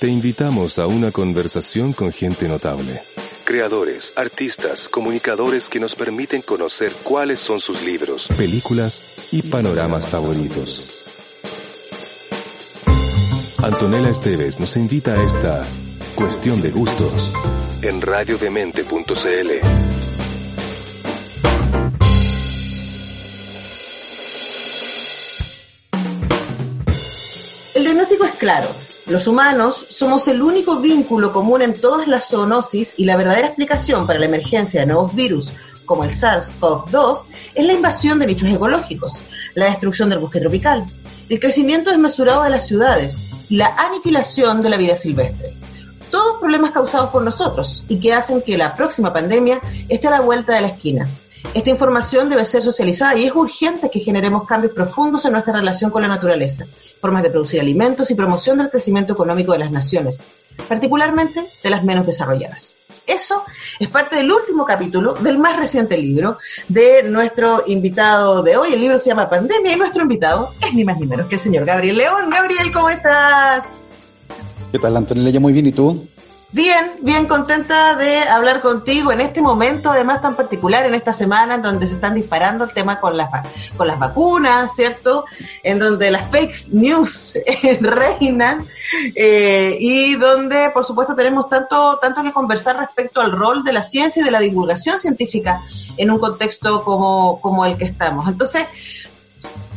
Te invitamos a una conversación con gente notable. Creadores, artistas, comunicadores que nos permiten conocer cuáles son sus libros, películas y panoramas favoritos. Antonella Esteves nos invita a esta cuestión de gustos en radiodemente.cl. El diagnóstico es claro. Los humanos somos el único vínculo común en todas las zoonosis y la verdadera explicación para la emergencia de nuevos virus como el SARS-CoV-2 es la invasión de nichos ecológicos, la destrucción del bosque tropical, el crecimiento desmesurado de las ciudades y la aniquilación de la vida silvestre. Todos problemas causados por nosotros y que hacen que la próxima pandemia esté a la vuelta de la esquina. Esta información debe ser socializada y es urgente que generemos cambios profundos en nuestra relación con la naturaleza, formas de producir alimentos y promoción del crecimiento económico de las naciones, particularmente de las menos desarrolladas. Eso es parte del último capítulo del más reciente libro de nuestro invitado de hoy. El libro se llama Pandemia y nuestro invitado es ni más ni menos que el señor Gabriel León. Gabriel, ¿cómo estás? ¿Qué tal, Antonella? Muy bien, ¿y tú? Bien, bien contenta de hablar contigo en este momento, además tan particular, en esta semana en donde se están disparando el tema con las, con las vacunas, ¿cierto? En donde las fake news reinan eh, y donde, por supuesto, tenemos tanto, tanto que conversar respecto al rol de la ciencia y de la divulgación científica en un contexto como, como el que estamos. Entonces,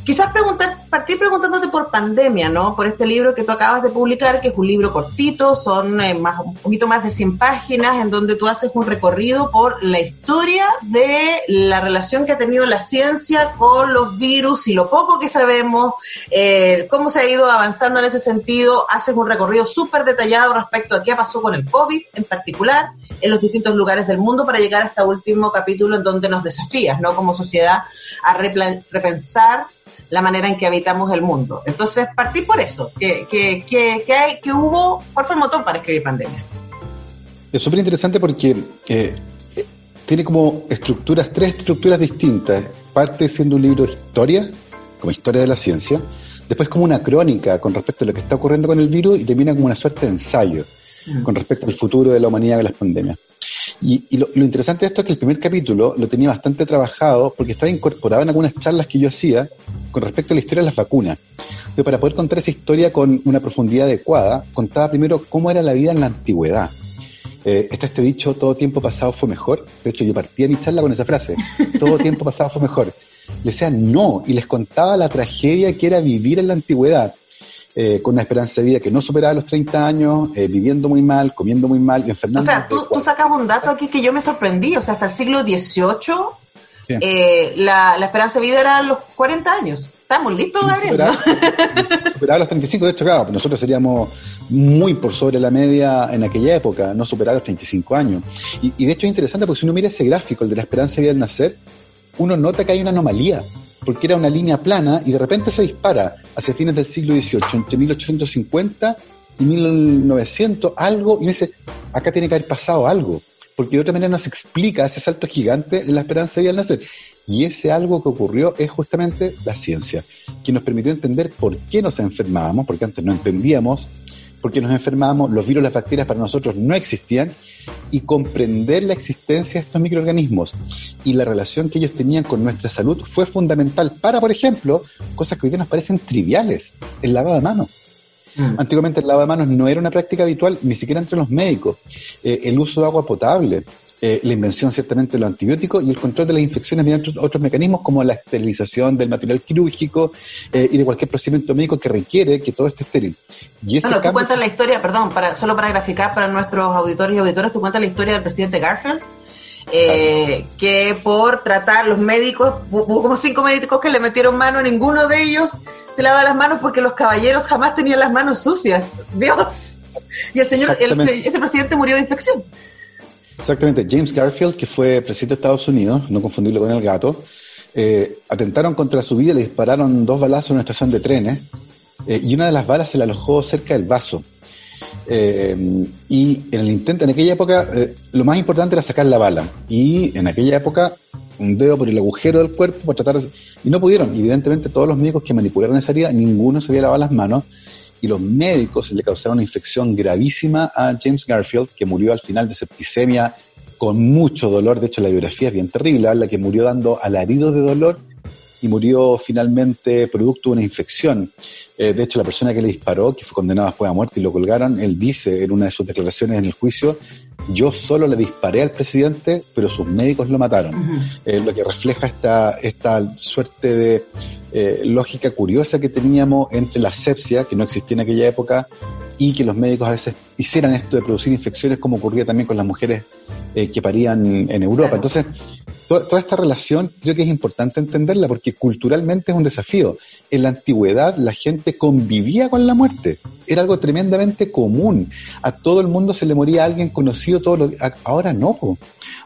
Quizás preguntar, partir preguntándote por pandemia, ¿no? Por este libro que tú acabas de publicar, que es un libro cortito, son eh, más, un poquito más de 100 páginas, en donde tú haces un recorrido por la historia de la relación que ha tenido la ciencia con los virus y lo poco que sabemos, eh, cómo se ha ido avanzando en ese sentido. Haces un recorrido súper detallado respecto a qué pasó con el COVID en particular en los distintos lugares del mundo para llegar a este último capítulo en donde nos desafías, ¿no? Como sociedad a repensar la manera en que habitamos el mundo. Entonces, partí por eso, que, que, que, hay, que hubo, ¿cuál fue el motor para escribir Pandemia? Es súper interesante porque eh, tiene como estructuras, tres estructuras distintas. Parte siendo un libro de historia, como historia de la ciencia, después como una crónica con respecto a lo que está ocurriendo con el virus y termina como una suerte de ensayo mm. con respecto al futuro de la humanidad y las pandemias. Y, lo, interesante de esto es que el primer capítulo lo tenía bastante trabajado porque estaba incorporado en algunas charlas que yo hacía con respecto a la historia de las vacunas. Entonces, para poder contar esa historia con una profundidad adecuada, contaba primero cómo era la vida en la antigüedad. Eh, está este dicho, todo tiempo pasado fue mejor. De hecho, yo partía mi charla con esa frase, todo tiempo pasado fue mejor. Le decían no, y les contaba la tragedia que era vivir en la antigüedad. Eh, con una esperanza de vida que no superaba los 30 años, eh, viviendo muy mal, comiendo muy mal y enfermando. O sea, tú, tú, sacas un dato aquí que yo me sorprendí, o sea, hasta el siglo XVIII eh, la, la, esperanza de vida era los 40 años. Estamos listos, Gabriel. Superaba, los 35, de hecho, claro, nosotros seríamos muy por sobre la media en aquella época, no superar los 35 años. Y, y de hecho es interesante porque si uno mira ese gráfico, el de la esperanza de vida al nacer, uno nota que hay una anomalía porque era una línea plana y de repente se dispara hacia fines del siglo XVIII, entre 1850 y 1900, algo, y uno dice, acá tiene que haber pasado algo, porque de otra manera no se explica ese salto gigante en la esperanza de vida al nacer. Y ese algo que ocurrió es justamente la ciencia, que nos permitió entender por qué nos enfermábamos, porque antes no entendíamos porque nos enfermábamos, los virus, las bacterias para nosotros no existían, y comprender la existencia de estos microorganismos y la relación que ellos tenían con nuestra salud fue fundamental para, por ejemplo, cosas que hoy día nos parecen triviales, el lavado de manos. Mm. Antiguamente el lavado de manos no era una práctica habitual, ni siquiera entre los médicos. Eh, el uso de agua potable, eh, la invención ciertamente de los antibióticos y el control de las infecciones mediante otros mecanismos como la esterilización del material quirúrgico eh, y de cualquier procedimiento médico que requiere que todo esté estéril. Y ese tú cuentas la historia, perdón, para, solo para graficar para nuestros auditores y auditoras, tú cuentas la historia del presidente Garfield, eh, que por tratar los médicos, hubo como cinco médicos que le metieron mano, ninguno de ellos se lavaba las manos porque los caballeros jamás tenían las manos sucias. Dios. Y el señor, ese presidente murió de infección. Exactamente. James Garfield, que fue presidente de Estados Unidos, no confundirlo con el gato, eh, atentaron contra su vida, le dispararon dos balazos en una estación de trenes eh, y una de las balas se la alojó cerca del vaso. Eh, y en el intento, en aquella época, eh, lo más importante era sacar la bala. Y en aquella época, un dedo por el agujero del cuerpo para tratar de... Y no pudieron. Evidentemente, todos los médicos que manipularon esa herida, ninguno se había lavado las manos. Y los médicos le causaron una infección gravísima a James Garfield, que murió al final de septicemia con mucho dolor. De hecho, la biografía es bien terrible. Habla que murió dando alaridos de dolor y murió finalmente producto de una infección. Eh, de hecho, la persona que le disparó, que fue condenada después a muerte y lo colgaron, él dice en una de sus declaraciones en el juicio, yo solo le disparé al presidente, pero sus médicos lo mataron. Eh, lo que refleja esta, esta suerte de eh, lógica curiosa que teníamos entre la sepsia, que no existía en aquella época, y que los médicos a veces hicieran esto de producir infecciones como ocurría también con las mujeres que parían en Europa. Entonces, toda, esta relación creo que es importante entenderla porque culturalmente es un desafío. En la antigüedad la gente convivía con la muerte. Era algo tremendamente común. A todo el mundo se le moría alguien conocido todos los Ahora no.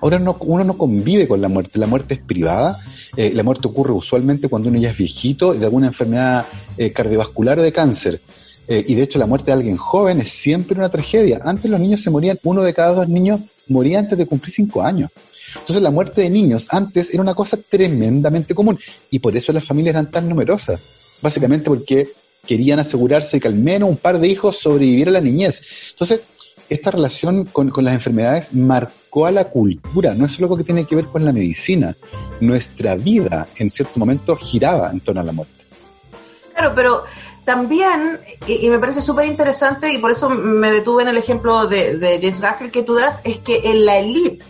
Ahora no, uno no convive con la muerte. La muerte es privada. Eh, la muerte ocurre usualmente cuando uno ya es viejito de alguna enfermedad eh, cardiovascular o de cáncer. Eh, y de hecho la muerte de alguien joven es siempre una tragedia. Antes los niños se morían, uno de cada dos niños moría antes de cumplir cinco años. Entonces la muerte de niños antes era una cosa tremendamente común y por eso las familias eran tan numerosas. Básicamente porque querían asegurarse que al menos un par de hijos sobreviviera a la niñez. Entonces, esta relación con, las enfermedades marcó a la cultura, no es algo que tiene que ver con la medicina. Nuestra vida en cierto momento giraba en torno a la muerte. Claro, pero también, y, me parece súper interesante, y por eso me detuve en el ejemplo de, James Garfield que tú das, es que en la elite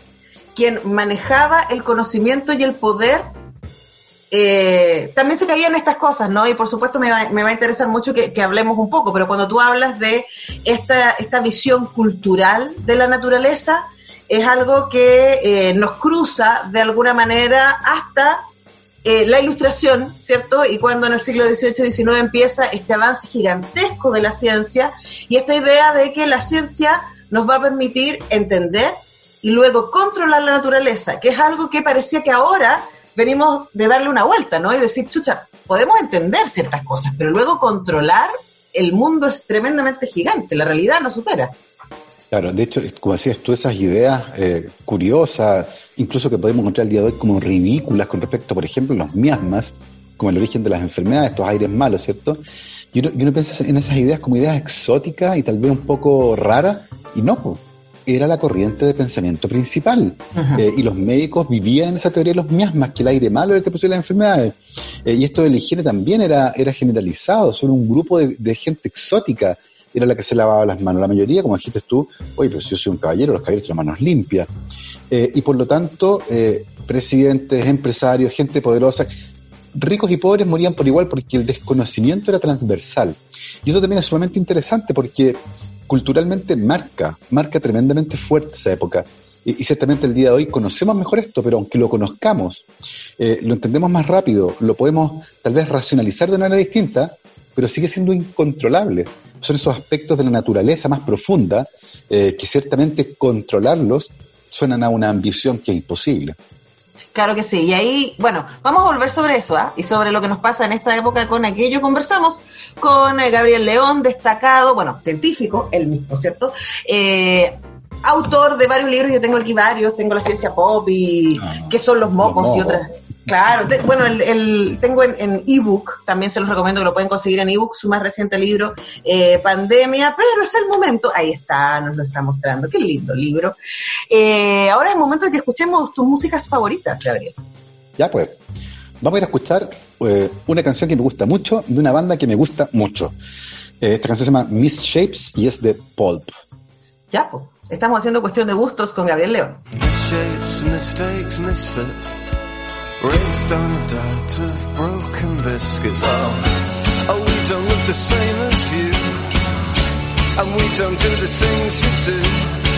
quien manejaba el conocimiento y el poder, eh, también se caían estas cosas, ¿no? Y por supuesto me va, a interesar mucho que, hablemos un poco, pero cuando tú hablas de esta, esta visión cultural de la naturaleza, es algo que eh, nos cruza de alguna manera hasta eh, la ilustración, ¿cierto? Y cuando en el siglo XVIII-XIX empieza este avance gigantesco de la ciencia y esta idea de que la ciencia nos va a permitir entender y luego controlar la naturaleza, que es algo que parecía que ahora venimos de darle una vuelta, ¿no? Y decir, chucha, podemos entender ciertas cosas, pero luego controlar el mundo es tremendamente gigante, la realidad no supera. Claro, de hecho, como decías tú, esas ideas eh, curiosas, incluso que podemos encontrar el día de hoy como ridículas con respecto, por ejemplo, a los miasmas, como el origen de las enfermedades, estos aires malos, ¿cierto? Y uno, y uno piensa en esas ideas como ideas exóticas y tal vez un poco raras, y no, pues era la corriente de pensamiento principal. Eh, y los médicos vivían en esa teoría de los miasmas, que el aire malo era el que producía las enfermedades. Eh, y esto de la higiene también era, era generalizado, solo un grupo de, gente exótica era la que se lavaba las manos. La mayoría, como dijiste tú, oye, pero si yo soy un caballero, los caballeros tienen manos limpias. Eh, y por lo tanto, presidentes, empresarios, gente poderosa, ricos y pobres morían por igual porque el desconocimiento era transversal. Y eso también es sumamente interesante porque culturalmente marca, marca tremendamente fuerte esa época. Y, ciertamente el día de hoy conocemos mejor esto, pero aunque lo conozcamos, eh, lo entendemos más rápido, lo podemos tal vez racionalizar de manera distinta, pero sigue siendo incontrolable. Son esos aspectos de la naturaleza más profunda eh, que ciertamente controlarlos suenan a una ambición que es imposible. Claro que sí. Y ahí, bueno, vamos a volver sobre eso, ¿ah? Y sobre lo que nos pasa en esta época con aquello. Conversamos con eh, Gabriel León, destacado, bueno, científico, él mismo, ¿cierto? Eh, autor de varios libros, yo tengo aquí varios, tengo La Ciencia Pop y ah, ¿Qué son los mocos? y otras Claro, bueno, el, tengo en ebook, también se los recomiendo que lo pueden conseguir en ebook, su más reciente libro, eh, Pandemia, pero es el momento, ahí está, nos lo está mostrando, qué lindo libro. Eh, ahora es el momento de que escuchemos tus músicas favoritas, Gabriel. Ya pues, vamos a ir a escuchar eh, una canción que me gusta mucho, de una banda que me gusta mucho. esta canción se llama Miss Shapes y es de Pulp. Ya pues, estamos haciendo cuestión de gustos con Gabriel León. Raised on a diet of broken biscuits. Oh, oh, we don't look the same as you. And we don't do the things you do.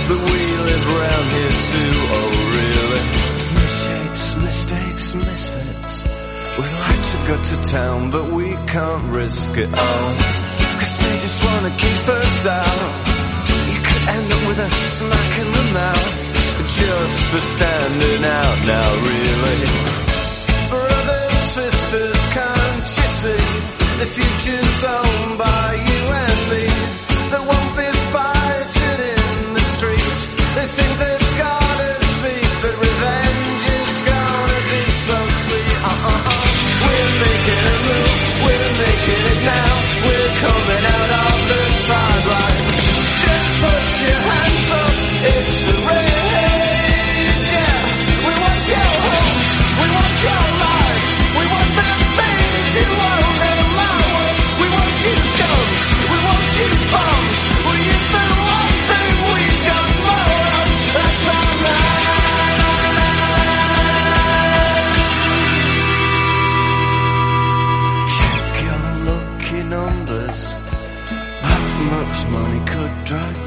But we live around here too. Oh, really? mistakes, misfits. We'd like to go to town, but we can't risk it all. Cause they just wanna keep us out. You could end up with a smack in the mouth. Just for standing out now, really. The future's owned by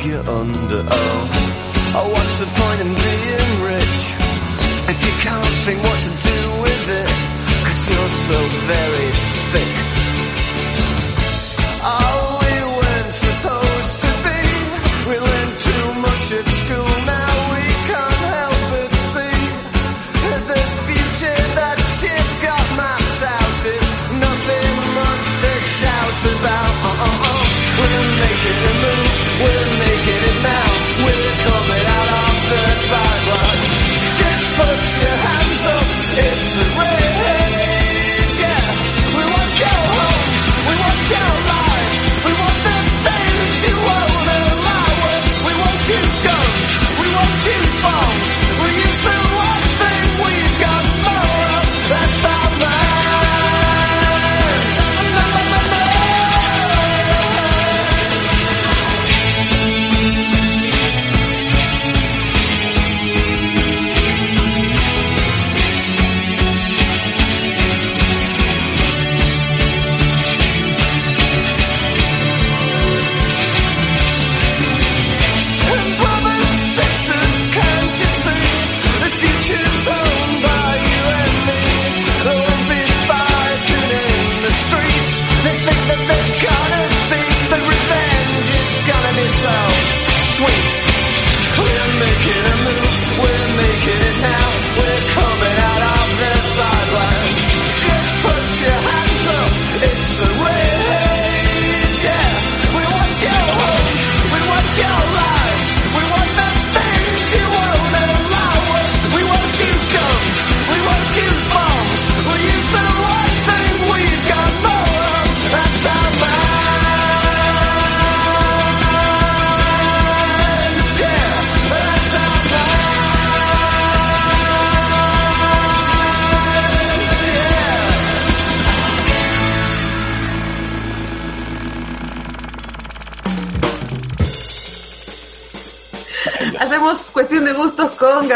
you under? Oh, oh, what's the point in being rich if you can't think what to do with it? Cause you're so very thick.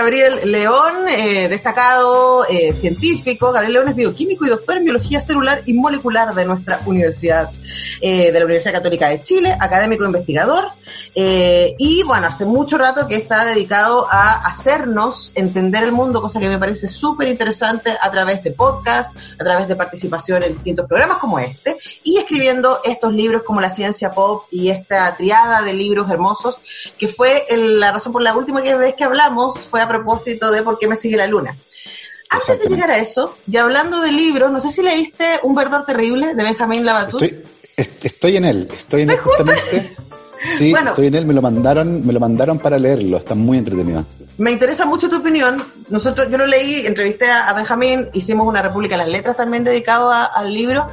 Gabriel León, eh, destacado eh, científico. Gabriel León es bioquímico y doctor en biología celular y molecular de nuestra universidad, eh, de la Universidad Católica de Chile, académico investigador. Eh, y bueno, hace mucho rato que está dedicado a hacernos entender el mundo, cosa que me parece súper interesante a través de podcast, a través de participación en distintos programas como este, y escribiendo estos libros como La Ciencia Pop y esta triada de libros hermosos, que fue el- la razón por la última vez que hablamos, fue a propósito de por qué me sigue la luna. Antes de llegar a eso, y hablando de libros, no sé si leíste Un verdor terrible de Benjamín Labatut. Estoy, est- estoy en él, estoy en él justamente. Sí, Bueno. estoy en él, me lo mandaron, me lo mandaron para leerlo, está muy entretenido. Me interesa mucho tu opinión. Nosotros, yo lo leí, entrevisté a, Benjamín, hicimos una República de las Letras también dedicado a- al libro.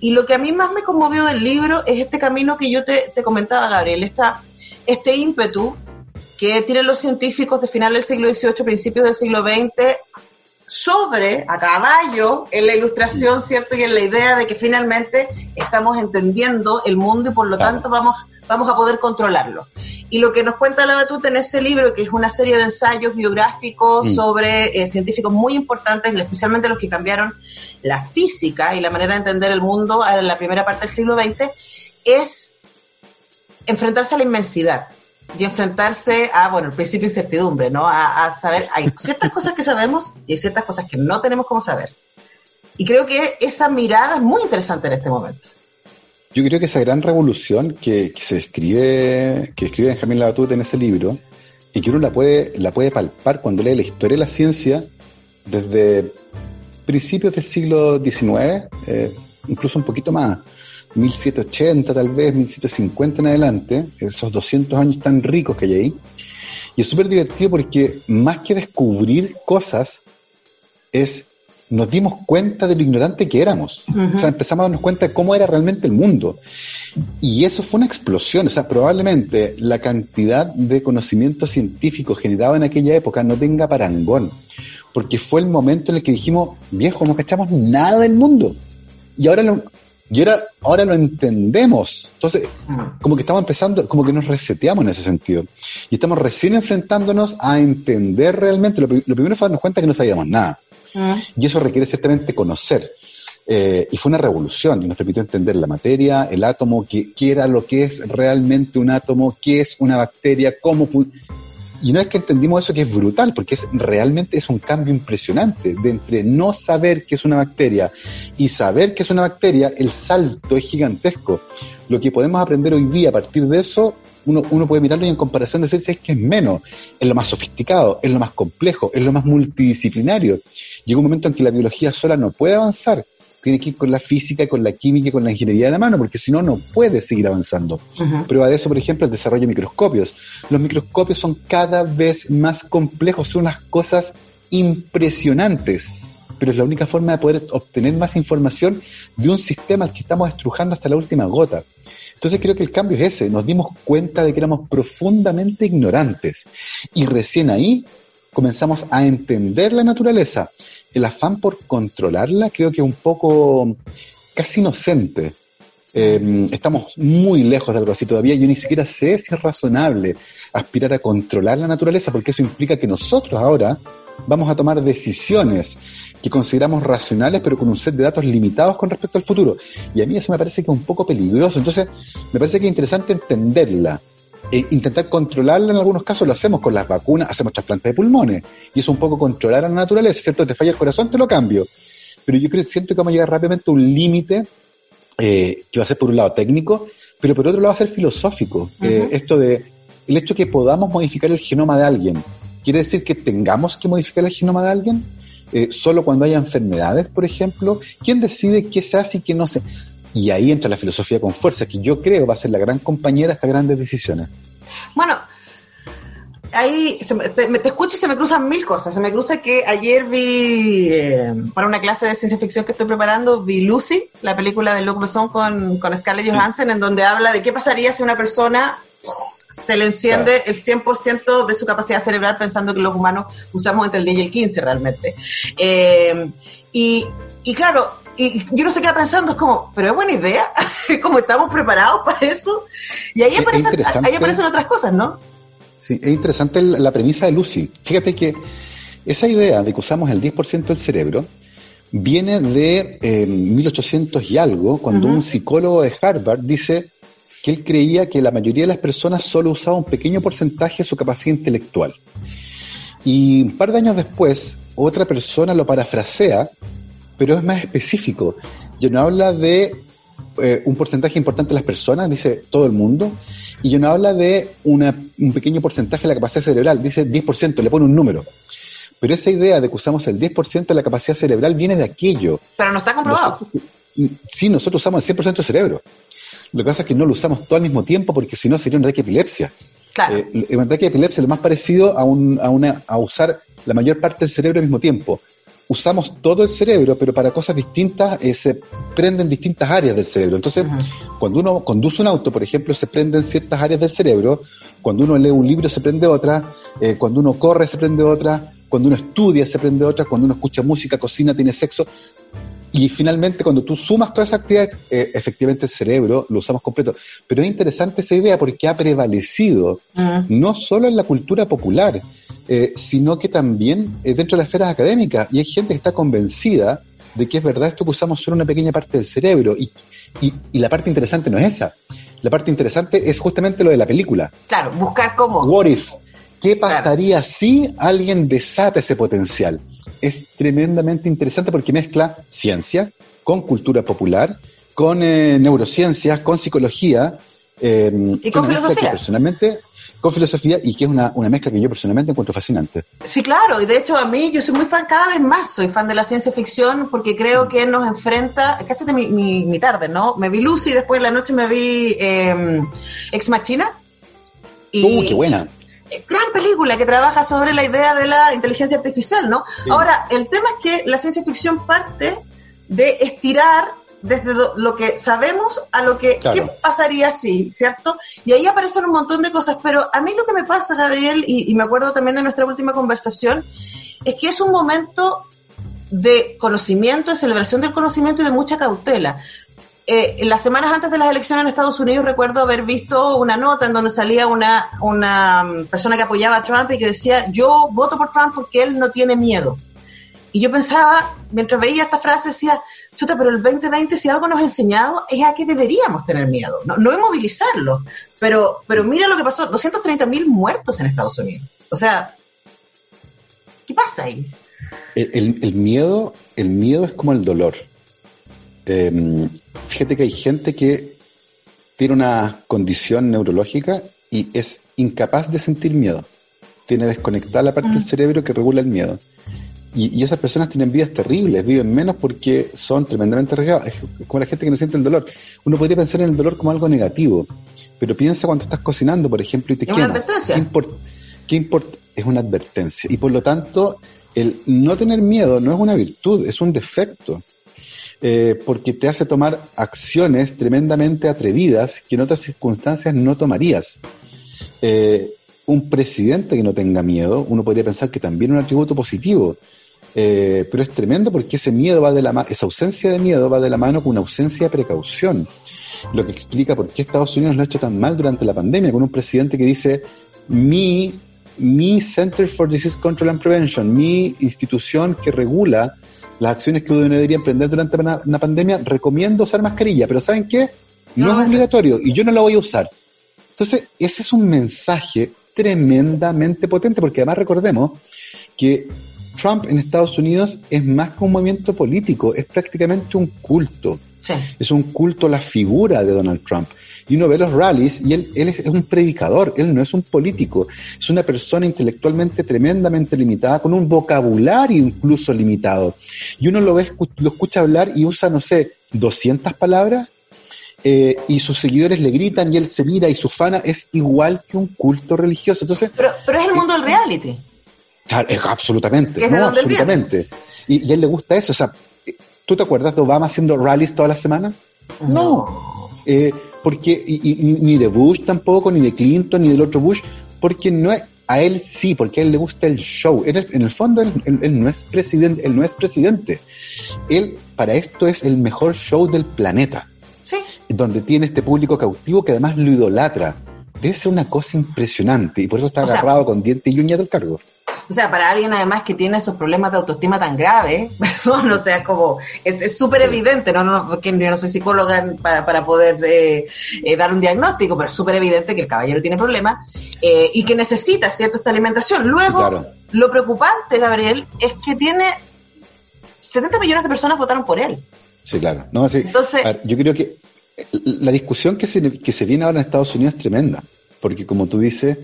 Y lo que a mí más me conmovió del libro es este camino que yo te, te comentaba, Gabriel, esta, este ímpetu que tienen los científicos de final del siglo XVIII, principios del siglo XX, sobre, a caballo, en la ilustración, ¿cierto? Y en la idea de que finalmente estamos entendiendo el mundo y por lo Claro. tanto vamos, vamos a poder controlarlo. Y lo que nos cuenta la batuta en ese libro, que es una serie de ensayos biográficos Mm. sobre eh, científicos muy importantes, especialmente los que cambiaron la física y la manera de entender el mundo en la primera parte del siglo XX, es enfrentarse a la inmensidad. y enfrentarse a, bueno, el principio de incertidumbre, ¿no? A, a, saber, hay ciertas cosas que sabemos y hay ciertas cosas que no tenemos como saber. Y creo que esa mirada es muy interesante en este momento. Yo creo que esa gran revolución que, se escribe, que escribe Benjamín Labatut en ese libro, y que uno la puede, la puede palpar cuando lee la historia de la ciencia desde principios del siglo XIX, eh, incluso un poquito más, 1780 tal vez, 1750 en adelante, esos 200 años tan ricos que hay ahí. Y es súper divertido porque más que descubrir cosas, es nos dimos cuenta de lo ignorante que éramos. O sea, empezamos a darnos cuenta de cómo era realmente el mundo. Y eso fue una explosión. O sea, probablemente la cantidad de conocimiento científico generado en aquella época no tenga parangón. Porque fue el momento en el que dijimos, viejo, no cachamos nada del mundo. Y ahora lo, y ahora, ahora lo entendemos. Entonces, como que estamos empezando, como que nos reseteamos en ese sentido. Y estamos recién enfrentándonos a entender realmente. Lo, lo primero fue darnos cuenta que no sabíamos nada. Y eso requiere ciertamente conocer. Eh, y fue una revolución y nos permitió entender la materia, el átomo, qué, qué era lo que es realmente un átomo, qué es una bacteria, cómo y no es que entendimos eso que es brutal, porque es realmente es un cambio impresionante de entre no saber qué es una bacteria y saber qué es una bacteria, el salto es gigantesco. Lo que podemos aprender hoy día a partir de eso, uno, uno puede mirarlo y en comparación decir si es que es menos, es lo más sofisticado, es lo más complejo, es lo más multidisciplinario. Llega un momento en que la biología sola no puede avanzar tiene que ir con la física, con la química y con la ingeniería de la mano, porque si no, no puede seguir avanzando. Prueba de eso, por ejemplo, el desarrollo de microscopios. Los microscopios son cada vez más complejos, son unas cosas impresionantes, pero es la única forma de poder obtener más información de un sistema al que estamos estrujando hasta la última gota. Entonces creo que el cambio es ese, nos dimos cuenta de que éramos profundamente ignorantes y recién ahí comenzamos a entender la naturaleza. El afán por controlarla creo que es un poco casi inocente. Eh, estamos muy lejos de algo así todavía. Yo ni siquiera sé si es razonable aspirar a controlar la naturaleza, porque eso implica que nosotros ahora vamos a tomar decisiones que consideramos racionales, pero con un set de datos limitados con respecto al futuro. Y a mí eso me parece que es un poco peligroso. Entonces, me parece que es interesante entenderla. E intentar controlarla en algunos casos lo hacemos con las vacunas, hacemos trasplantes de pulmones, y es un poco controlar a la naturaleza, ¿cierto? Te falla el corazón, te lo cambio. Pero yo creo, siento que vamos a llegar rápidamente a un límite eh, que va a ser por un lado técnico, pero por otro lado va a ser filosófico. eh, esto de, el hecho de que podamos modificar el genoma de alguien, ¿quiere decir que tengamos que modificar el genoma de alguien? Eh, solo cuando haya enfermedades, por ejemplo, ¿quién decide qué se hace y qué no se? Y ahí entra la filosofía con fuerza, que yo creo va a ser la gran compañera de estas grandes decisiones. Bueno, ahí se te, te escucho y se me cruzan mil cosas. Se me cruza que ayer vi, eh, para una clase de ciencia ficción que estoy preparando, vi Lucy, la película de Luc Besson con, con Scarlett Johansson, en donde habla de qué pasaría si una persona se le enciende el 100% de su capacidad cerebral pensando que los humanos usamos entre el 10 y el 15 realmente. Eh, y, y claro, y yo no sé qué pensando, es como, pero es buena idea, como estamos preparados para eso. Y ahí aparecen, interesante. ahí aparecen otras cosas, ¿no? Sí, es interesante la premisa de Lucy. Fíjate que esa idea de que usamos el 10% del cerebro viene de eh, 1800 y algo, cuando un psicólogo de Harvard dice que él creía que la mayoría de las personas solo usaba un pequeño porcentaje de su capacidad intelectual. Y un par de años después, otra persona lo parafrasea, pero es más específico. Ya no habla de eh, un porcentaje importante de las personas, dice todo el mundo, y ya no habla de una- un pequeño porcentaje de la capacidad cerebral, dice 10%, le pone un número. Pero esa idea de que usamos el 10% de la capacidad cerebral viene de aquello. Pero no está comprobado. Nosotros- sí, nosotros usamos el 100% del cerebro. Lo que pasa es que no lo usamos todo al mismo tiempo porque si no sería un ataque de epilepsia. Claro. Eh, el ataque de epilepsia es lo más parecido a, un, a, una, a usar la mayor parte del cerebro al mismo tiempo. Usamos todo el cerebro, pero para cosas distintas eh, se prenden distintas áreas del cerebro. Entonces, cuando uno conduce un auto, por ejemplo, se prenden ciertas áreas del cerebro. Cuando uno lee un libro, se prende otra. Eh, cuando uno corre, se prende otra. Cuando uno estudia, se prende otra. Cuando uno escucha música, cocina, tiene sexo. Y finalmente, cuando tú sumas todas esas actividades, eh, efectivamente el cerebro lo usamos completo. Pero es interesante esa idea porque ha prevalecido no solo en la cultura popular, eh, sino que también eh, dentro de las esferas académicas. Y hay gente que está convencida de que es verdad esto que usamos solo una pequeña parte del cerebro. Y, y, y la parte interesante no es esa. La parte interesante es justamente lo de la película. Claro, buscar cómo. What if? ¿Qué pasaría si alguien desata ese potencial? Es tremendamente interesante porque mezcla ciencia con cultura popular, con eh, neurociencias, con psicología. Eh, y con filosofía. personalmente con filosofía y que es una, una, mezcla que yo personalmente encuentro fascinante. Sí, claro, y de hecho a mí yo soy muy fan, cada vez más soy fan de la ciencia ficción porque creo que nos enfrenta, cáchate mi, mi, tarde, ¿no? Me vi Lucy, después en la noche me vi eh, Ex Machina. Y, ¡Uh, qué buena! Gran película que trabaja sobre la idea de la inteligencia artificial, ¿no? Ahora, el tema es que la ciencia ficción parte de estirar desde lo, que sabemos a lo que ¿qué pasaría si, ¿cierto? Y ahí aparecen un montón de cosas, pero a mí lo que me pasa, Gabriel, y, me acuerdo también de nuestra última conversación, es que es un momento de conocimiento, de celebración del conocimiento y de mucha cautela. Eh, las semanas antes de las elecciones en Estados Unidos recuerdo haber visto una nota en donde salía una, una mm, persona que apoyaba a Trump y que decía, yo voto por Trump porque él no tiene miedo. Y yo pensaba, mientras veía esta frase, decía, chuta, pero el 2020 si algo nos ha enseñado es a que deberíamos tener miedo, no, no inmovilizarlo. Pero, pero mira lo que pasó, 230 mil muertos en Estados Unidos. O sea, ¿qué pasa ahí? El, el, miedo, el miedo es como el dolor. Em, fíjate que hay gente que tiene una condición neurológica y es incapaz de sentir miedo. Tiene desconectada la parte del mm. cerebro que regula el miedo. Y, esas personas tienen vidas terribles, viven menos porque son tremendamente arriesgadas. Es como la gente que no siente el dolor. Uno podría pensar en el dolor como algo negativo, pero piensa cuando estás cocinando, por ejemplo, y te quemas. ¿Qué importa? ¿Qué importa? Es una advertencia. Y por lo tanto, el no tener miedo no es una virtud, es un defecto. Eh, porque te hace tomar acciones tremendamente atrevidas que en otras circunstancias no tomarías. Eh, un presidente que no tenga miedo, uno podría pensar que también es un atributo positivo, eh, pero es tremendo porque ese miedo va de la esa ausencia de miedo va de la mano con una ausencia de precaución. Lo que explica por qué Estados Unidos lo ha hecho tan mal durante la pandemia, con un presidente que dice, mi, mi Center for Disease Control and Prevention, mi institución que regula las acciones que uno debería emprender durante una, pandemia, recomiendo usar mascarilla, pero ¿saben qué? No, no es obligatorio y yo no la voy a usar. Entonces, ese es un mensaje tremendamente potente, porque además recordemos que Trump en Estados Unidos es más que un movimiento político, es prácticamente un culto. Es un culto a la figura de Donald Trump. Y uno ve los rallies y él, él es un predicador, él no es un político, es una persona intelectualmente tremendamente limitada, con un vocabulario incluso limitado. Y uno lo ve, lo escucha hablar y usa, no sé, 200 palabras eh, y sus seguidores le gritan y él se mira y su fana es igual que un culto religioso. Entonces, pero, pero es el mundo del reality. Claro, absolutamente, no, absolutamente. Y, a él le gusta eso. O sea, ¿tú te acuerdas de Obama haciendo rallies toda la semana? No. Eh, porque, y, ni de Bush tampoco, ni de Clinton, ni del otro Bush, porque no es, a él sí, porque a él le gusta el show. En el, en el fondo él, él, no es presidente, él no es presidente. Él, para esto es el mejor show del planeta. Sí. Donde tiene este público cautivo que además lo idolatra. Debe ser una cosa impresionante y por eso está agarrado con diente y uña del cargo. O sea, para alguien además que tiene esos problemas de autoestima tan graves, perdón, o sea, como es súper evidente, no, no, que yo no soy psicóloga para, para poder eh, eh, dar un diagnóstico, pero es súper evidente que el caballero tiene problemas eh, y que necesita, ¿cierto?, esta alimentación. Luego, lo preocupante, Gabriel, es que tiene 70 millones de personas votaron por él. Sí, claro. No, Entonces, yo creo que la discusión que se, viene ahora en Estados Unidos es tremenda, porque como tú dices,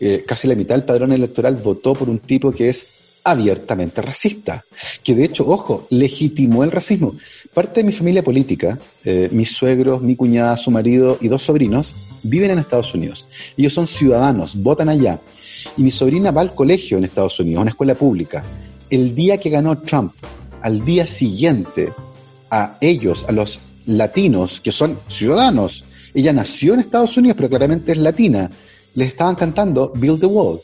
eh, casi la mitad del padrón electoral votó por un tipo que es abiertamente racista, que de hecho, ojo, legitimó el racismo. Parte de mi familia política, eh, mis suegros, mi cuñada, su marido y dos sobrinos, viven en Estados Unidos. Ellos son ciudadanos, votan allá. Y mi sobrina va al colegio en Estados Unidos, a una escuela pública. El día que ganó Trump, al día siguiente, a ellos, a los latinos, que son ciudadanos, ella nació en Estados Unidos, pero claramente es latina, les estaban cantando Build the Wall,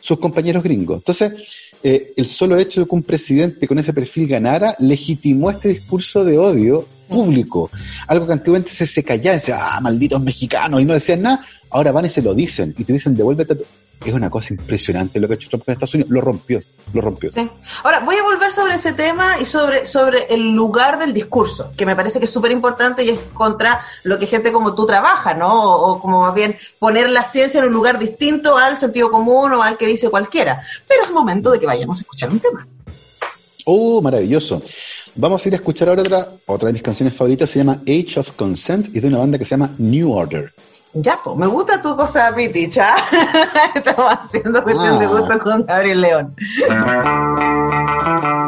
sus compañeros gringos. Entonces, eh, el solo hecho de que un presidente con ese perfil ganara legitimó este discurso de odio público. Algo que antiguamente se, se callaba, decía, ah, malditos mexicanos, y no decían nada. Ahora van y se lo dicen, y te dicen, devuélvete. Es una cosa impresionante lo que ha hecho Trump en Estados Unidos. Lo rompió, lo rompió. Sí. Ahora, voy a volver sobre ese tema y sobre, sobre el lugar del discurso, que me parece que es súper importante y es contra lo que gente como tú trabaja, ¿no? O, o, como más bien poner la ciencia en un lugar distinto al sentido común o al que dice cualquiera. Pero es momento de que vayamos a escuchar un tema. Oh, maravilloso. Vamos a ir a escuchar ahora otra, otra de mis canciones favoritas, se llama Age of Consent y es de una banda que se llama New Order. Ya, pues, me gusta tu cosa british, ¿ah? Estamos haciendo cuestión ah. de gusto con Gabriel León.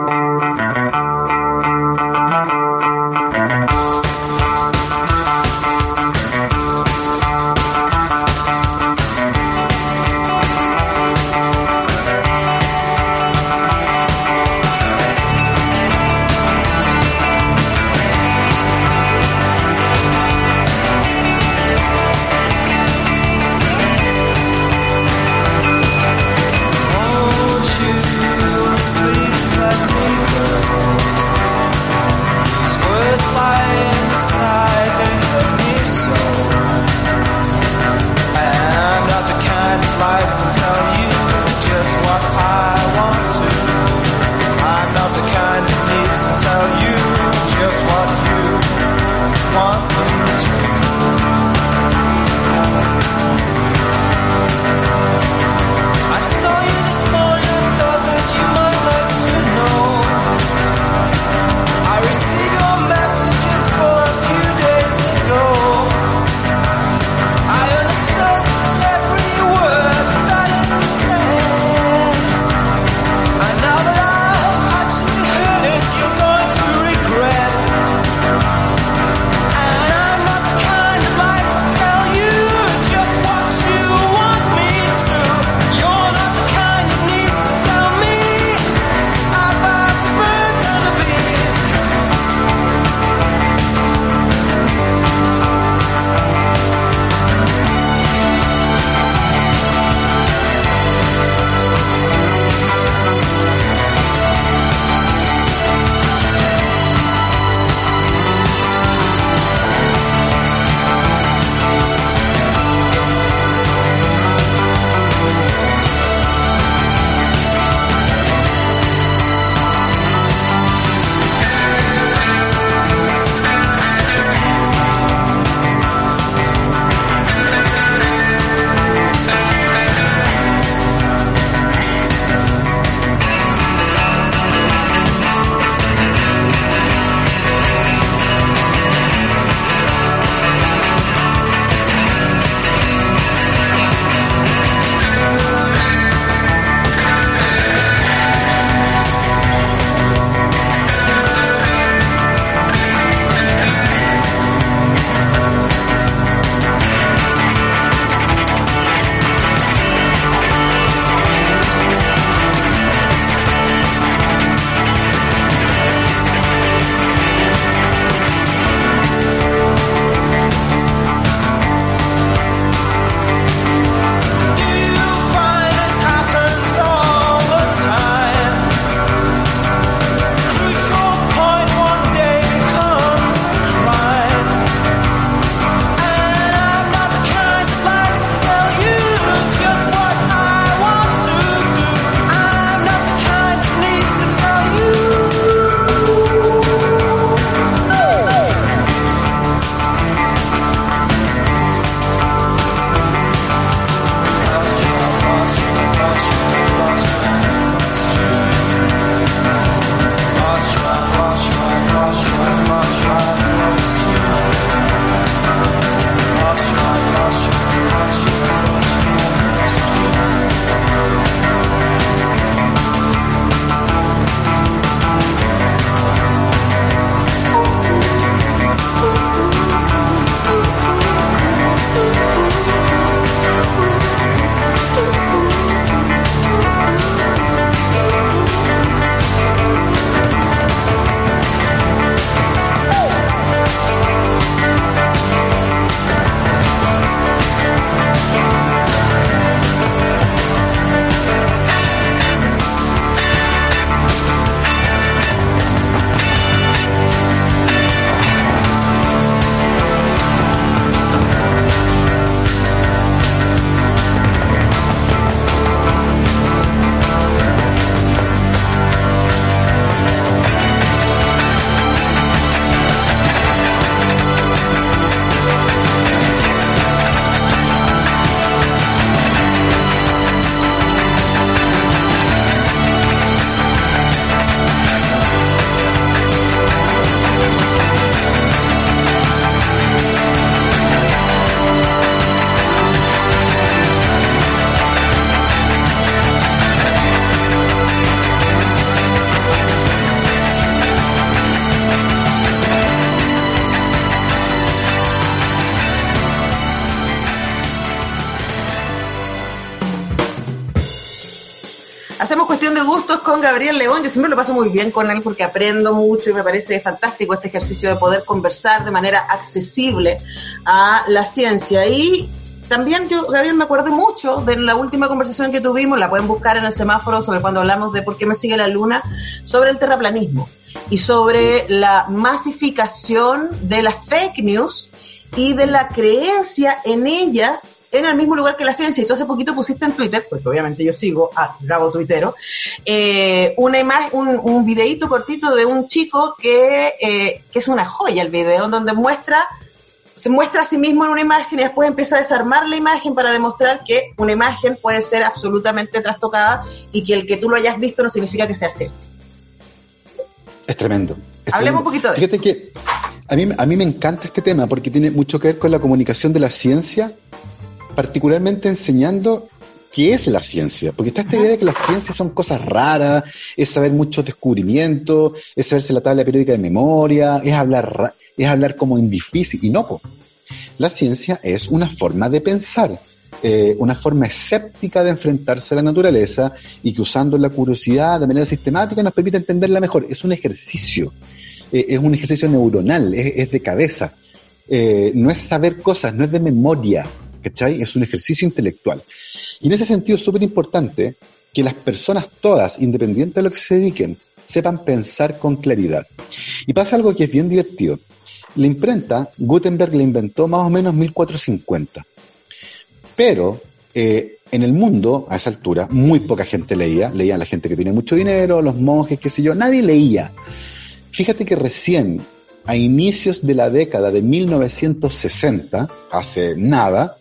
Yo siempre lo paso muy bien con él porque aprendo mucho y me parece fantástico este ejercicio de poder conversar de manera accesible a la ciencia. Y también yo, Gabriel, me acuerdo mucho de la última conversación que tuvimos, la pueden buscar en el semáforo sobre cuando hablamos de por qué me sigue la luna, sobre el terraplanismo y sobre la masificación de las fake news y de la creencia en ellas en el mismo lugar que la ciencia. Y tú hace poquito pusiste en Twitter, porque obviamente yo sigo a Gabo Twittero, eh, una imagen, un, un videíto cortito de un chico que, eh, que es una joya el video, donde muestra se muestra a sí mismo en una imagen y después empieza a desarmar la imagen para demostrar que una imagen puede ser absolutamente trastocada y que el que tú lo hayas visto no significa que sea cierto. Es tremendo. es Hablemos tremendo. un poquito de Fíjate que a mí, a mí me encanta este tema porque tiene mucho que ver con la comunicación de la ciencia, particularmente enseñando qué es la ciencia. Porque está esta idea de que las ciencias son cosas raras, es saber muchos descubrimientos, es saberse la tabla periódica de memoria, es hablar, es hablar como en difícil. Y no, po. la ciencia es una forma de pensar. Eh, una forma escéptica de enfrentarse a la naturaleza y que usando la curiosidad de manera sistemática nos permite entenderla mejor. Es un ejercicio, eh, es un ejercicio neuronal, es, de cabeza. Eh, no es saber cosas, no es de memoria, ¿cachai? Es un ejercicio intelectual. Y en ese sentido es súper importante que las personas todas, independiente de lo que se dediquen, sepan pensar con claridad. Y pasa algo que es bien divertido. La imprenta, Gutenberg la inventó más o menos 1450. Pero eh, en el mundo, a esa altura, muy poca gente leía. Leía la gente que tiene mucho dinero, los monjes, qué sé yo. Nadie leía. Fíjate que recién, a inicios de la década de 1960, hace nada,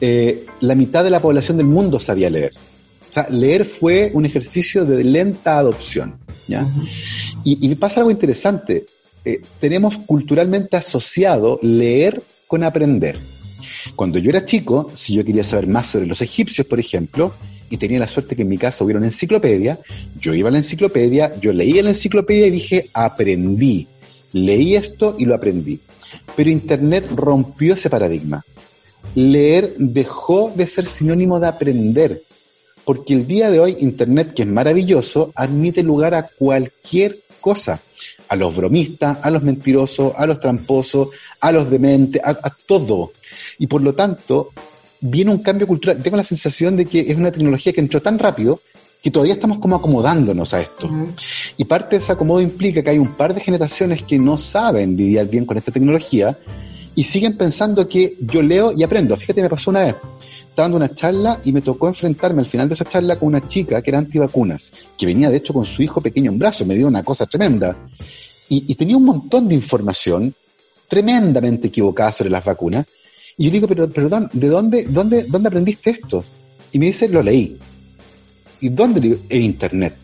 eh, la mitad de la población del mundo sabía leer. O sea, leer fue un ejercicio de lenta adopción. y pasa algo interesante. Eh, tenemos culturalmente asociado leer con aprender. Cuando yo era chico, si yo quería saber más sobre los egipcios, por ejemplo, y tenía la suerte que en mi casa hubiera una enciclopedia, yo iba a la enciclopedia, yo leía la enciclopedia y dije, aprendí. Leí esto y lo aprendí. Pero Internet rompió ese paradigma. Leer dejó de ser sinónimo de aprender, porque el día de hoy Internet, que es maravilloso, admite lugar a cualquier cosa. A los bromistas, a los mentirosos, a los tramposos, a los dementes, a, a todo. Y por lo tanto, viene un cambio cultural. Tengo la sensación de que es una tecnología que entró tan rápido que todavía estamos como acomodándonos a esto. Y parte de ese acomodo implica que hay un par de generaciones que no saben lidiar bien con esta tecnología y siguen pensando que yo leo y aprendo. Fíjate, me pasó una vez. Dando una charla y me tocó enfrentarme al final de esa charla con una chica que era antivacunas, que venía de hecho con su hijo pequeño en brazos, me dio una cosa tremenda. Y, tenía un montón de información tremendamente equivocada sobre las vacunas. Y yo le digo, pero perdón, ¿de dónde, dónde, dónde aprendiste esto? Y me dice, lo leí. ¿Y dónde? En Internet.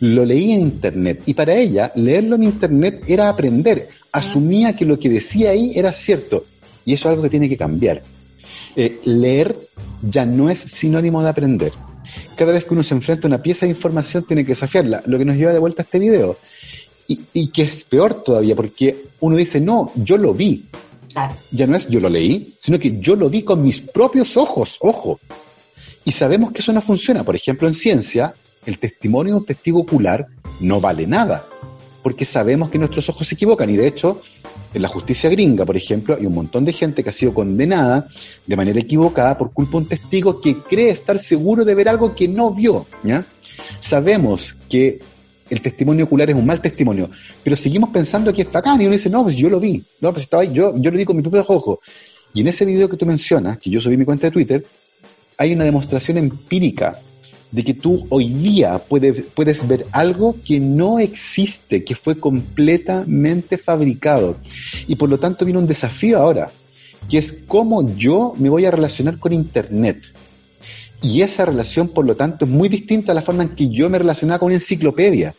Lo leí en Internet. Y para ella, leerlo en Internet era aprender. Asumía que lo que decía ahí era cierto. Y eso es algo que tiene que cambiar. Eh, leer ya no es sinónimo de aprender. Cada vez que uno se enfrenta a una pieza de información tiene que desafiarla. Lo que nos lleva de vuelta a este video. Y, y que es peor todavía, porque uno dice, no, yo lo vi. Claro. Ya no es yo lo leí, sino que yo lo vi con mis propios ojos, ojo. Y sabemos que eso no funciona. Por ejemplo, en ciencia, el testimonio de un testigo ocular no vale nada, porque sabemos que nuestros ojos se equivocan. Y de hecho, en la justicia gringa, por ejemplo, hay un montón de gente que ha sido condenada de manera equivocada por culpa de un testigo que cree estar seguro de ver algo que no vio. ¿ya? Sabemos que el testimonio ocular es un mal testimonio, pero seguimos pensando que es bacán y uno dice, no, pues yo lo vi, no, pues estaba ahí, yo, yo lo vi con mis propios ojos. Y en ese video que tú mencionas, que yo subí mi cuenta de Twitter, hay una demostración empírica de que tú hoy día puedes, puedes ver algo que no existe, que fue completamente fabricado. Y por lo tanto viene un desafío ahora, que es cómo yo me voy a relacionar con Internet. Y esa relación, por lo tanto, es muy distinta a la forma en que yo me relacionaba con una enciclopedia.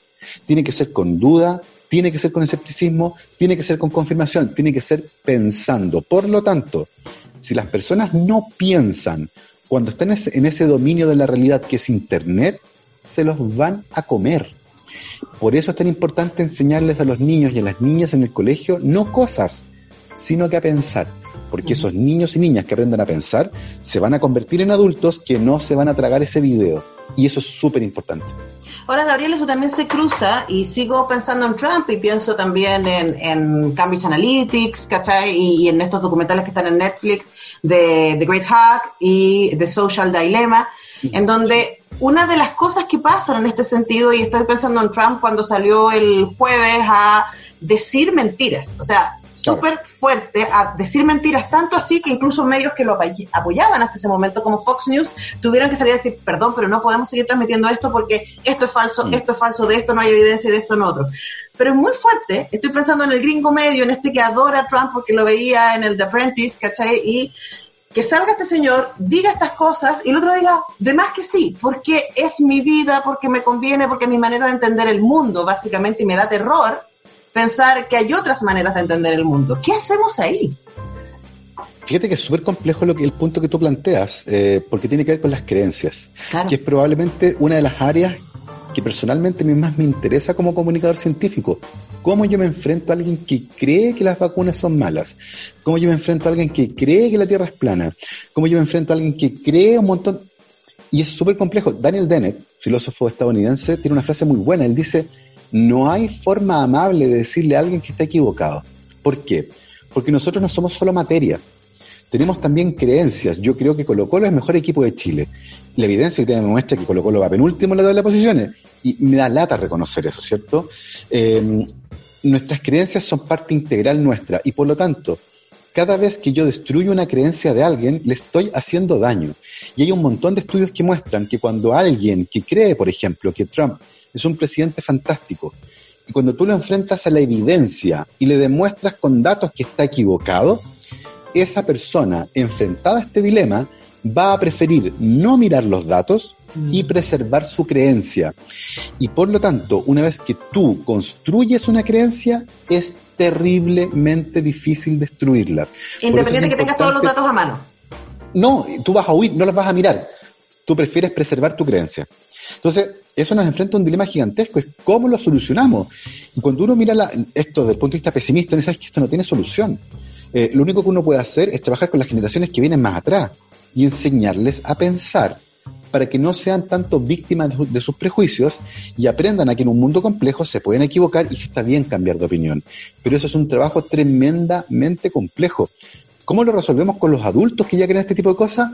Tiene que ser con duda, tiene que ser con escepticismo, tiene que ser con confirmación, tiene que ser pensando. Por lo tanto, si las personas no piensan cuando están en ese, dominio de la realidad que es Internet, se los van a comer. Por eso es tan importante enseñarles a los niños y a las niñas en el colegio no cosas, sino que a pensar. Porque esos niños y niñas que aprenden a pensar se van a convertir en adultos que no se van a tragar ese video. Y eso es súper importante. Ahora, Gabriel, eso también se cruza y sigo pensando en Trump y pienso también en, Cambridge Analytics, ¿cachai? Y, en estos documentales que están en Netflix de The Great Hack y The Social Dilemma, en donde una de las cosas que pasan en este sentido, y estoy pensando en Trump cuando salió el jueves a decir mentiras, o sea, súper fuerte a decir mentiras, tanto así que incluso medios que lo apoyaban hasta ese momento, como Fox News, tuvieron que salir a decir, perdón, pero no podemos seguir transmitiendo esto porque esto es falso, mm. esto es falso, de esto no hay evidencia, de esto no otro. Pero es muy fuerte, estoy pensando en el gringo medio, en este que adora a Trump porque lo veía en el The Apprentice, ¿cachai? Y que salga este señor, diga estas cosas y el otro diga, de más que sí, porque es mi vida, porque me conviene, porque es mi manera de entender el mundo, básicamente, y me da terror pensar que hay otras maneras de entender el mundo. ¿Qué hacemos ahí? Fíjate que es súper complejo lo que el punto que tú planteas, eh, porque tiene que ver con las creencias, que es probablemente una de las áreas que personalmente más me interesa como comunicador científico. ¿Cómo yo me enfrento a alguien que cree que las vacunas son malas? ¿Cómo yo me enfrento a alguien que cree que la Tierra es plana? ¿Cómo yo me enfrento a alguien que cree un montón? Y es súper complejo. Daniel Dennett, filósofo estadounidense, tiene una frase muy buena. Él dice, no hay forma amable de decirle a alguien que está equivocado. ¿Por qué? Porque nosotros no somos solo materia. Tenemos también creencias. Yo creo que Colo Colo es el mejor equipo de Chile. La evidencia que tiene muestra que Colo Colo va penúltimo en la tabla de posiciones. Y me da lata reconocer eso, ¿cierto? Em, nuestras creencias son parte integral nuestra. Y por lo tanto, cada vez que yo destruyo una creencia de alguien, le estoy haciendo daño. Y hay un montón de estudios que muestran que cuando alguien que cree, por ejemplo, que Trump es un presidente fantástico. Y cuando tú lo enfrentas a la evidencia y le demuestras con datos que está equivocado, esa persona enfrentada a este dilema va a preferir no mirar los datos y mm. preservar su creencia. Y por lo tanto, una vez que tú construyes una creencia, es terriblemente difícil destruirla. Independiente de que tengas todos los datos a mano. No, tú vas a huir, no los vas a mirar. Tú prefieres preservar tu creencia. Entonces, eso nos enfrenta a un dilema gigantesco, es cómo lo solucionamos. Y cuando uno mira esto desde el punto de vista pesimista, uno sabe que esto no tiene solución. Eh, lo único que uno puede hacer es trabajar con las generaciones que vienen más atrás y enseñarles a pensar para que no sean tanto víctimas de, sus prejuicios y aprendan a que en un mundo complejo se pueden equivocar y que está bien cambiar de opinión. Pero eso es un trabajo tremendamente complejo. ¿Cómo lo resolvemos con los adultos que ya creen este tipo de cosas?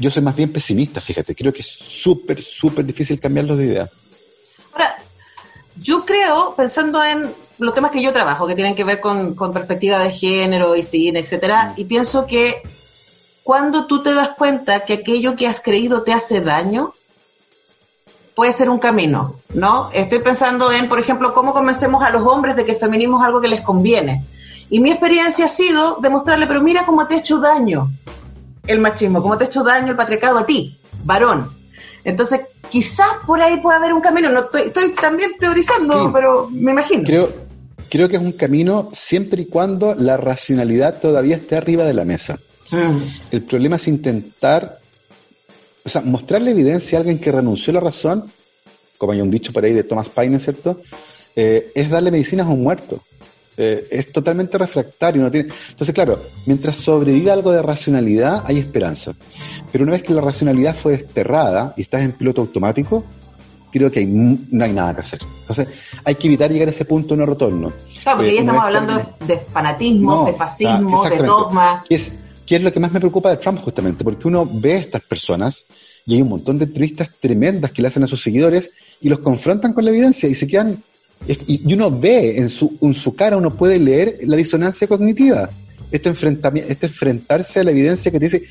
Yo soy más bien pesimista, fíjate, creo que es súper, súper difícil cambiarlos de idea. Ahora, yo creo, pensando en los temas que yo trabajo, que tienen que ver con, perspectiva de género y cine, etcétera, y pienso que cuando tú te das cuenta que aquello que has creído te hace daño, puede ser un camino, ¿no? Estoy pensando en, por ejemplo, cómo convencemos a los hombres de que el feminismo es algo que les conviene. Y mi experiencia ha sido demostrarle, pero mira cómo te ha hecho daño el machismo, cómo te ha hecho daño el patriarcado a ti, varón. Entonces, quizás por ahí pueda haber un camino. No estoy, también teorizando, pero me imagino. Creo, creo que es un camino siempre y cuando la racionalidad todavía esté arriba de la mesa. Mm. El problema es intentar, o sea, mostrarle evidencia a alguien que renunció a la razón, como hay un dicho por ahí de Thomas Paine, ¿cierto? Eh, es darle medicinas a un muerto. Eh, es totalmente refractario. No tiene... Entonces, claro, mientras sobrevive algo de racionalidad, hay esperanza. Pero una vez que la racionalidad fue desterrada y estás en piloto automático, creo que no hay nada que hacer. Entonces, hay que evitar llegar a ese punto de no retorno. Claro, porque ya eh, estamos hablando de fanatismo, de fascismo, de dogma. ¿Qué es, ¿Qué es lo que más me preocupa de Trump justamente? Porque uno ve a estas personas y hay un montón de entrevistas tremendas que le hacen a sus seguidores y los confrontan con la evidencia y se quedan y uno ve en su, en su cara, uno puede leer la disonancia cognitiva, este, enfrentamiento, este enfrentarse a la evidencia que te dice,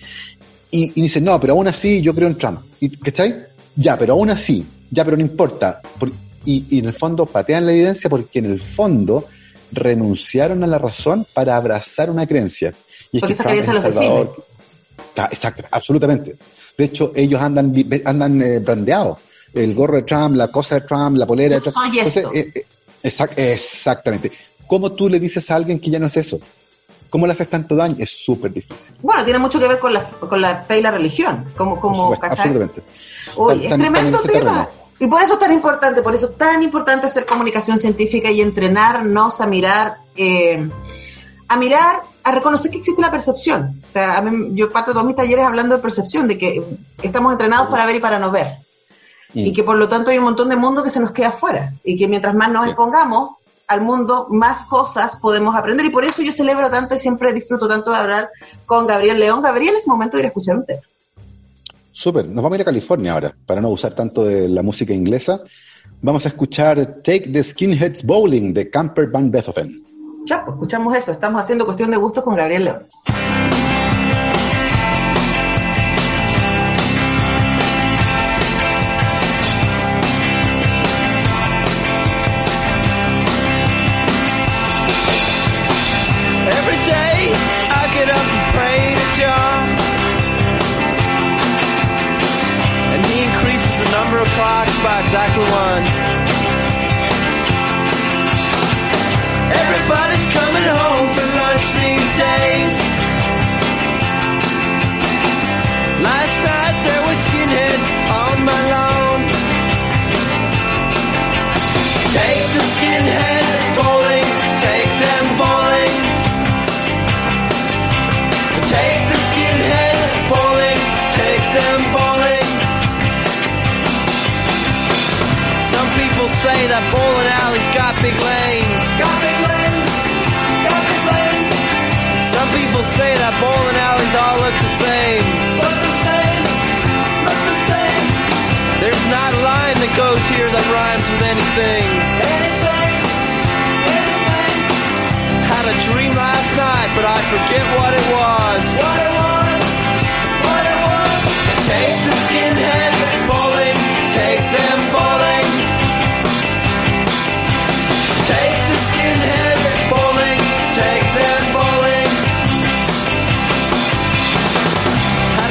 y, dice, no, pero aún así yo creo en Trump. ¿Y, ¿Cachai? Ya, pero aún así, ya, pero no importa. y, en el fondo patean la evidencia porque en el fondo renunciaron a la razón para abrazar una creencia. Y porque esa creencia los define. Exacto, absolutamente. De hecho, ellos andan, andan eh, brandeados el gorro de Trump, la cosa de Trump, la polera de Trump. Eh, eh, exactamente. ¿Cómo tú le dices a alguien que ya no es eso? ¿Cómo le haces tanto daño? Es súper difícil. Bueno, tiene mucho que ver con la, con la fe y la religión. Como, como, absolutamente. Uy, es tremendo tema. Y por eso es tan importante, por eso es tan importante hacer comunicación científica y entrenarnos a mirar, eh, a mirar a reconocer que existe la percepción. O sea, a mí, yo parto todos mis talleres hablando de percepción, de que estamos entrenados para ver y para no ver. Mm. Y que por lo tanto hay un montón de mundo que se nos queda afuera. Y que mientras más nos Sí. expongamos al mundo, más cosas podemos aprender. Y por eso yo celebro tanto y siempre disfruto tanto de hablar con Gabriel León. Gabriel, es momento de ir a escuchar un tema. Súper, nos vamos a ir a California ahora, para no abusar tanto de la música inglesa. Vamos a escuchar Take the Skinheads Bowling de Camper Van Beethoven. Ya, pues escuchamos eso. Estamos haciendo cuestión de gustos con Gabriel León. That bowling alleys got big lanes. Got big lanes. Got big lanes. Some people say that bowling alleys all look the same. Look the same. Look the same. There's not a line that goes here that rhymes with anything. Anything. Anything. Had a dream last night, but I forget what it was. What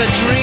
A dream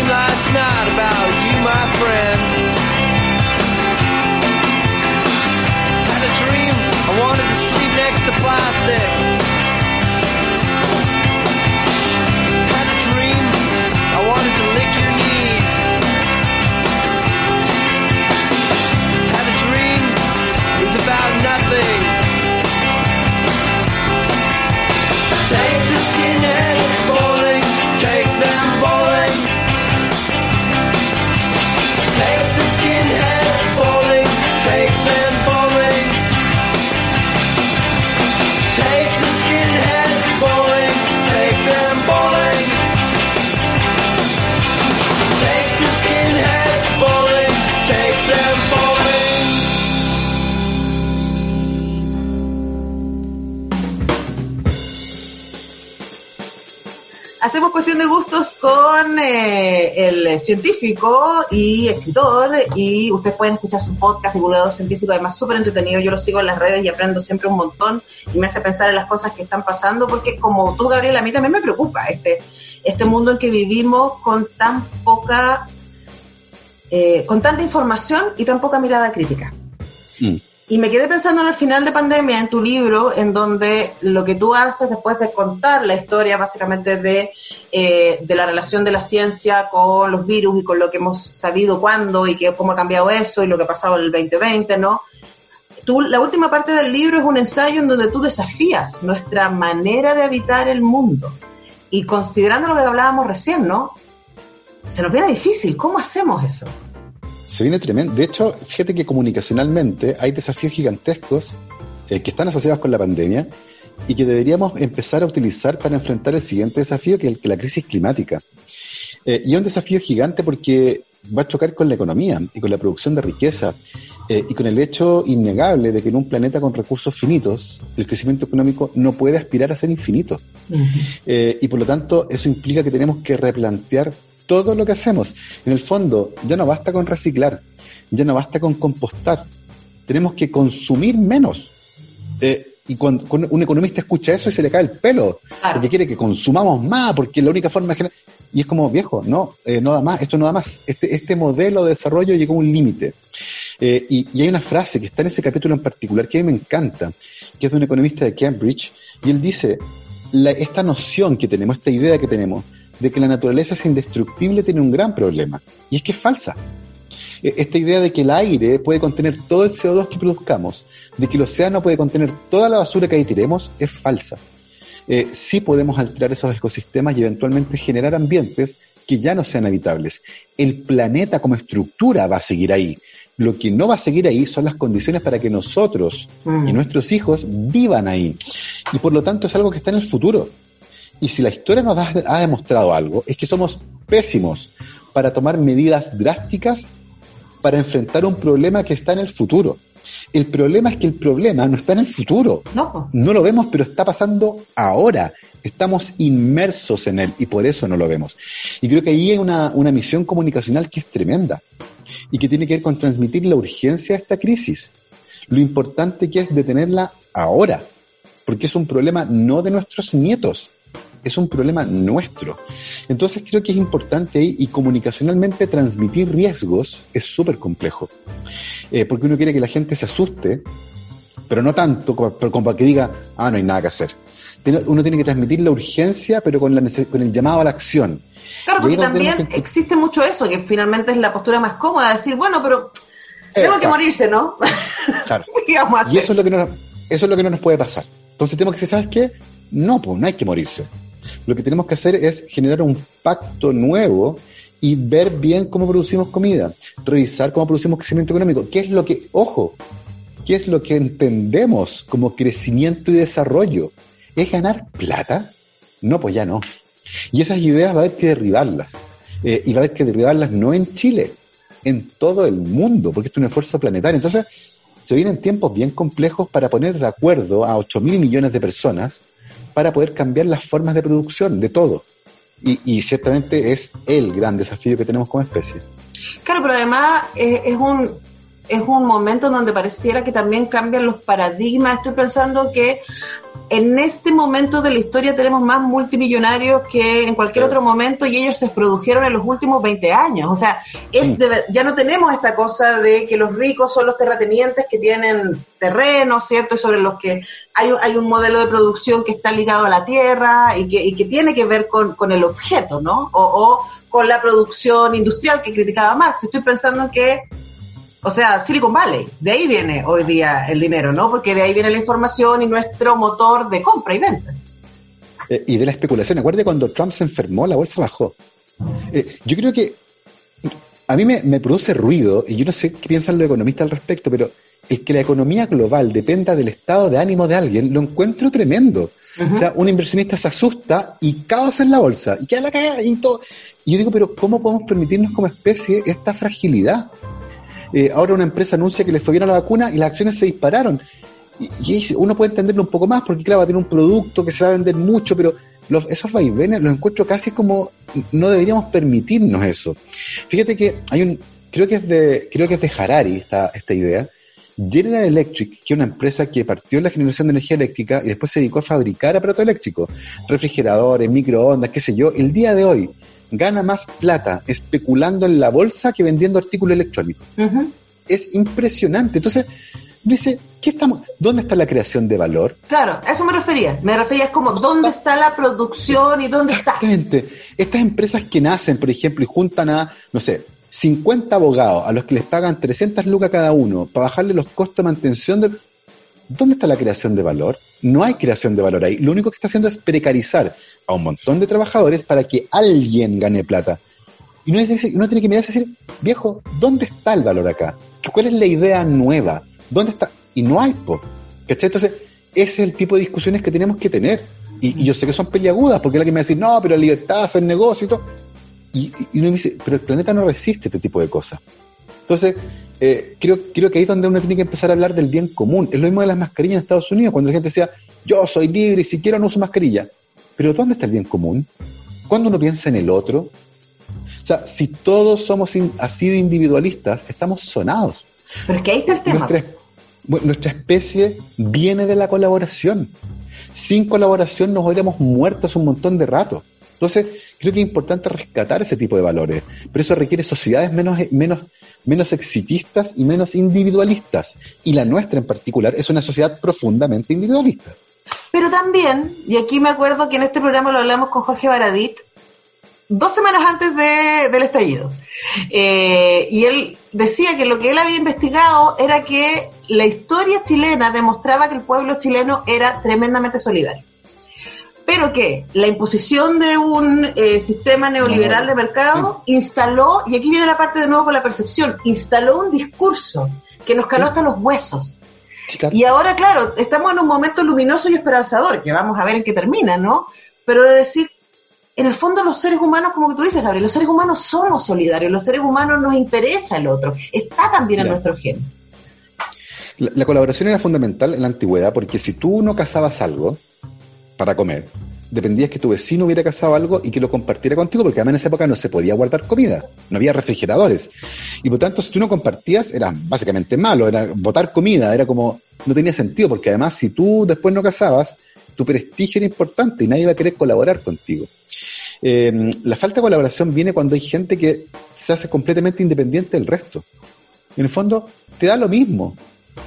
el científico y escritor y ustedes pueden escuchar su podcast divulgador científico, además súper entretenido, yo lo sigo en las redes y aprendo siempre un montón y me hace pensar en las cosas que están pasando porque como tú Gabriela, a mí también me preocupa este, este mundo en que vivimos con tan poca, eh, con tanta información y tan poca mirada crítica. Mm. Y me quedé pensando en el final de pandemia, en tu libro, en donde lo que tú haces después de contar la historia básicamente de, eh, de la relación de la ciencia con los virus y con lo que hemos sabido cuándo y cómo ha cambiado eso y lo que ha pasado en el 2020, ¿no? Tú, la última parte del libro es un ensayo en donde tú desafías nuestra manera de habitar el mundo. Y considerando lo que hablábamos recién, ¿no? Se nos viene difícil. ¿Cómo hacemos eso? Se viene tremendo. De hecho, fíjate que comunicacionalmente hay desafíos gigantescos eh, que están asociados con la pandemia y que deberíamos empezar a utilizar para enfrentar el siguiente desafío, que es el- que la crisis climática. Eh, y es un desafío gigante porque va a chocar con la economía y con la producción de riqueza eh, y con el hecho innegable de que en un planeta con recursos finitos, el crecimiento económico no puede aspirar a ser infinito. Eh, y por lo tanto, eso implica que tenemos que replantear todo lo que hacemos. En el fondo, ya no basta con reciclar, ya no basta con compostar. Tenemos que consumir menos. Eh, y cuando, cuando un economista escucha eso y se le cae el pelo, Claro. porque quiere que consumamos más, porque la única forma de generar... Y es como, viejo, no, eh, no da más, esto no da más. Este, este modelo de desarrollo llegó a un límite. Eh, y, y hay una frase que está en ese capítulo en particular que a mí me encanta, que es de un economista de Cambridge, y él dice, la- esta noción que tenemos, esta idea que tenemos, de que la naturaleza es indestructible tiene un gran problema, y es que es falsa. Eh, Esta idea de que el aire puede contener todo el CO2 que produzcamos, de que el océano puede contener toda la basura que ahí tiremos, es falsa. eh, sí podemos alterar esos ecosistemas y eventualmente generar ambientes que ya no sean habitables. El planeta como estructura va a seguir ahí. Lo que no va a seguir ahí son las condiciones para que nosotros y Mm. nuestros hijos vivan ahí. Y por lo tanto es algo que está en el futuro. Y si la historia nos ha, ha demostrado algo, es que somos pésimos para tomar medidas drásticas para enfrentar un problema que está en el futuro. El problema es que el problema no está en el futuro. No. No lo vemos, pero está pasando ahora. Estamos inmersos en él y por eso no lo vemos. Y creo que ahí hay una, una misión comunicacional que es tremenda y que tiene que ver con transmitir la urgencia de esta crisis. Lo importante que es detenerla ahora, porque es un problema no de nuestros nietos, es un problema nuestro. Entonces creo que es importante ahí y comunicacionalmente transmitir riesgos es súper complejo. Eh, porque uno quiere que la gente se asuste, pero no tanto como, para que diga, ah, no hay nada que hacer. Uno tiene que transmitir la urgencia, pero con, la, con el llamado a la acción. Claro, porque también que- existe mucho eso, que finalmente es la postura más cómoda, decir, bueno, pero tengo que claro. morirse, ¿no? Claro. ¿Qué vamos a hacer? Y eso es lo que no, eso es lo que no nos puede pasar. Entonces tenemos que decir, ¿sabes qué? No, pues no hay que morirse. Lo que tenemos que hacer es generar un pacto nuevo y ver bien cómo producimos comida, revisar cómo producimos crecimiento económico, qué es lo que, ojo, qué es lo que entendemos como crecimiento y desarrollo. ¿Es ganar plata? No, pues ya no. Y esas ideas va a haber que derribarlas. Eh, y va a haber que derribarlas no en Chile, en todo el mundo, porque es un esfuerzo planetario. Entonces, se vienen tiempos bien complejos para poner de acuerdo a 8 mil millones de personas para poder cambiar las formas de producción de todo. Y, ciertamente es el gran desafío que tenemos como especie. Claro, pero además eh, es un es un momento donde pareciera que también cambian los paradigmas. Estoy pensando que en este momento de la historia tenemos más multimillonarios que en cualquier otro momento y ellos se produjeron en los últimos 20 años. O sea, es de ya no tenemos esta cosa de que los ricos son los terratenientes que tienen terrenos, ¿cierto? Y sobre los que hay, un- hay un modelo de producción que está ligado a la tierra y que, y que tiene que ver con, con el objeto, ¿no? O, o con la producción industrial que criticaba Marx. Estoy pensando en que o sea, Silicon Valley, de ahí viene hoy día el dinero, ¿no? Porque de ahí viene la información y nuestro motor de compra y venta. Eh, y de la especulación. Acuérdate cuando Trump se enfermó, la bolsa bajó. Eh, yo creo que a mí me, me produce ruido, y yo no sé qué piensan los economistas al respecto, pero el que la economía global dependa del estado de ánimo de alguien, lo encuentro tremendo. O sea, un inversionista se asusta y caos en la bolsa, y queda la cagada y todo. Y yo digo, pero ¿cómo podemos permitirnos como especie esta fragilidad? Eh, ahora una empresa anuncia que le fue bien a la vacuna y las acciones se dispararon. Y, uno puede entenderlo un poco más, porque claro, va a tener un producto que se va a vender mucho, pero los, esos vaivenes los encuentro casi como no deberíamos permitirnos eso. Fíjate que hay un, creo que es de, creo que es de Harari esta, esta idea. General Electric, que es una empresa que partió en la generación de energía eléctrica y después se dedicó a fabricar aparatos eléctricos, refrigeradores, microondas, qué sé yo, el día de hoy gana más plata especulando en la bolsa que vendiendo artículos electrónicos. Es impresionante. Entonces, dice, ¿qué estamos, ¿dónde está la creación de valor? Claro, a eso me refería. Me refería como dónde está la producción y dónde está. Exactamente. Estas empresas que nacen, por ejemplo, y juntan a, no sé, 50 abogados a los que les pagan 300 lucas cada uno para bajarle los costos de mantención del... ¿Dónde está la creación de valor? No hay creación de valor ahí. Lo único que está haciendo es precarizar a un montón de trabajadores para que alguien gane plata. Y uno, uno tiene que mirar y decir, viejo, ¿dónde está el valor acá? ¿Cuál es la idea nueva? ¿Dónde está? Y no hay, po. Entonces, ese es el tipo de discusiones que tenemos que tener. Y, yo sé que son peliagudas, porque la que me va a no, pero libertad, hacer negocio y todo. Y, y uno dice, pero el planeta no resiste este tipo de cosas. Entonces, eh, creo, creo que ahí es donde uno tiene que empezar a hablar del bien común. Es lo mismo de las mascarillas en Estados Unidos, cuando la gente decía, yo soy libre y si quiero no uso mascarilla. Pero ¿dónde está el bien común? Cuando uno piensa en el otro. O sea, si todos somos in- así de individualistas, estamos sonados. Pero es que ahí está el tema. Nuestra especie viene de la colaboración. Sin colaboración nos hubiéramos muertos un montón de rato. Entonces, creo que es importante rescatar ese tipo de valores, pero eso requiere sociedades menos, menos, menos exitistas y menos individualistas. Y la nuestra en particular es una sociedad profundamente individualista. Pero también, y aquí me acuerdo que en este programa lo hablamos con Jorge Baradit, dos semanas antes de- del estallido. Eh, y él decía que lo que él había investigado era que la historia chilena demostraba que el pueblo chileno era tremendamente solidario. Pero que la imposición de un eh, sistema neoliberal de mercado instaló, y aquí viene la parte de nuevo con la percepción, instaló un discurso que nos caló hasta los huesos. Y ahora, claro, estamos en un momento luminoso y esperanzador, que vamos a ver en qué termina, ¿no? Pero de decir, en el fondo los seres humanos, como que tú dices, Gabriel, los seres humanos somos solidarios, los seres humanos nos interesa el otro, está también en nuestro gen. La, colaboración era fundamental en la antigüedad porque si tú no cazabas algo para comer, dependías que tu vecino hubiera cazado algo y que lo compartiera contigo, porque además en esa época no se podía guardar comida, no había refrigeradores. Y por tanto, si tú no compartías, era básicamente malo, era botar comida, era como, no tenía sentido, porque además si tú después no cazabas, tu prestigio era importante y nadie iba a querer colaborar contigo. Em, la falta de colaboración viene cuando hay gente que se hace completamente independiente del resto. En el fondo, te da lo mismo,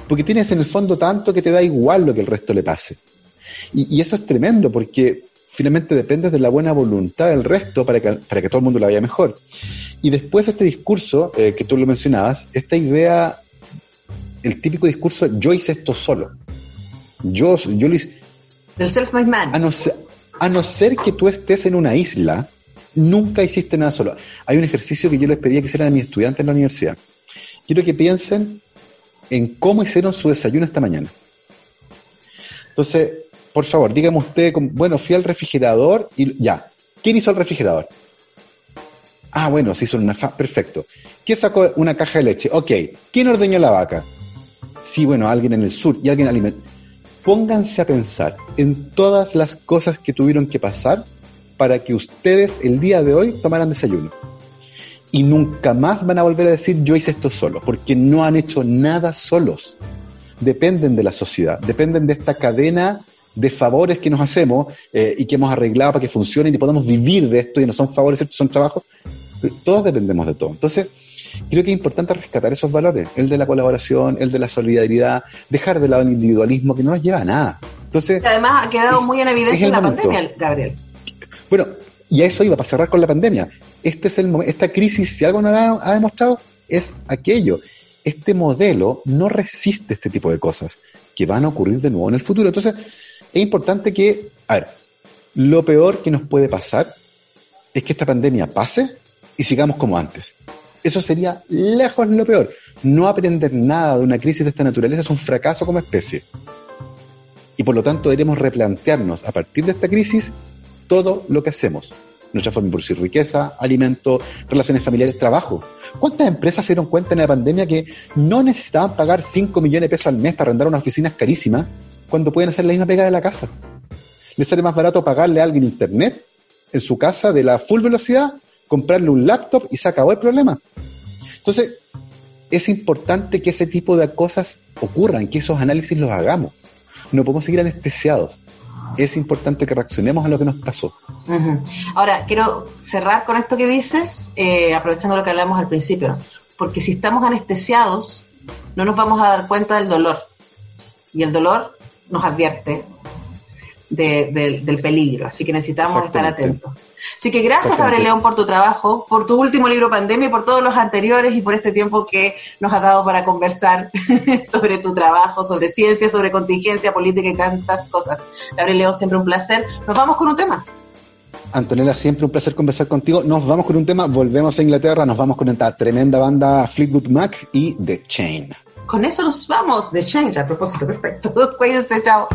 porque tienes en el fondo tanto que te da igual lo que el resto le pase. Y, eso es tremendo, porque finalmente dependes de la buena voluntad del resto para que, para que todo el mundo la vaya mejor. Y después este discurso, eh, que tú lo mencionabas, esta idea, el típico discurso, yo hice esto solo. Yo, yo lo hice, del self-made man. A no, ser, a no ser que tú estés en una isla, nunca hiciste nada solo. Hay un ejercicio que yo les pedía que hicieran a mis estudiantes en la universidad. Quiero que piensen en cómo hicieron su desayuno esta mañana. Entonces, por favor, dígame usted, bueno, fui al refrigerador y ya. ¿Quién hizo el refrigerador? Ah, bueno, se hizo una fa perfecto. ¿Quién sacó una caja de leche? Ok. ¿Quién ordeñó la vaca? Sí, bueno, alguien en el sur y alguien alimentó pónganse a pensar en todas las cosas que tuvieron que pasar para que ustedes el día de hoy tomaran desayuno. Y nunca más van a volver a decir yo hice esto solo, porque no han hecho nada solos. Dependen de la sociedad, dependen de esta cadena de favores que nos hacemos eh, y que hemos arreglado para que funcionen y podamos vivir de esto y no son favores, son trabajos. Todos dependemos de todo. Entonces, creo que es importante rescatar esos valores, el de la colaboración, el de la solidaridad, dejar de lado el individualismo que no nos lleva a nada. Entonces, además ha quedado muy en evidencia en la pandemia, Gabriel. Bueno, y a eso iba, para cerrar con la pandemia. Este es el esta crisis, si algo nos ha, demostrado, es aquello. Este modelo no resiste este tipo de cosas que van a ocurrir de nuevo en el futuro. Entonces, es importante que, a ver, lo peor que nos puede pasar es que esta pandemia pase y sigamos como antes. Eso sería lejos lo peor. No aprender nada de una crisis de esta naturaleza es un fracaso como especie. Y por lo tanto deberemos replantearnos a partir de esta crisis todo lo que hacemos. Nuestra forma de producir riqueza, alimento, relaciones familiares, trabajo. ¿Cuántas empresas se dieron cuenta en la pandemia que no necesitaban pagar 5 millones de pesos al mes para arrendar unas oficinas carísimas cuando pueden hacer la misma pega de la casa? ¿Les sale más barato pagarle a alguien internet en su casa de la full velocidad comprarle un laptop y se acabó el problema. Entonces, es importante que ese tipo de cosas ocurran, que esos análisis los hagamos. No podemos seguir anestesiados. Es importante que reaccionemos a lo que nos pasó. Ahora, quiero cerrar con esto que dices, eh, aprovechando lo que hablamos al principio, porque si estamos anestesiados, no nos vamos a dar cuenta del dolor. Y el dolor nos advierte del peligro, así que necesitamos estar atentos. Así que gracias, Gabriel León, por tu trabajo, por tu último libro Pandemia y por todos los anteriores y por este tiempo que nos has dado para conversar sobre tu trabajo, sobre ciencia, sobre contingencia política y tantas cosas. Gabriel León, siempre un placer. Nos vamos con un tema. Antonella, siempre un placer conversar contigo. Nos vamos con un tema, volvemos a Inglaterra, nos vamos con esta tremenda banda Fleetwood Mac y The Chain. Con eso nos vamos, The Chain, a propósito, perfecto. Cuídense, chao.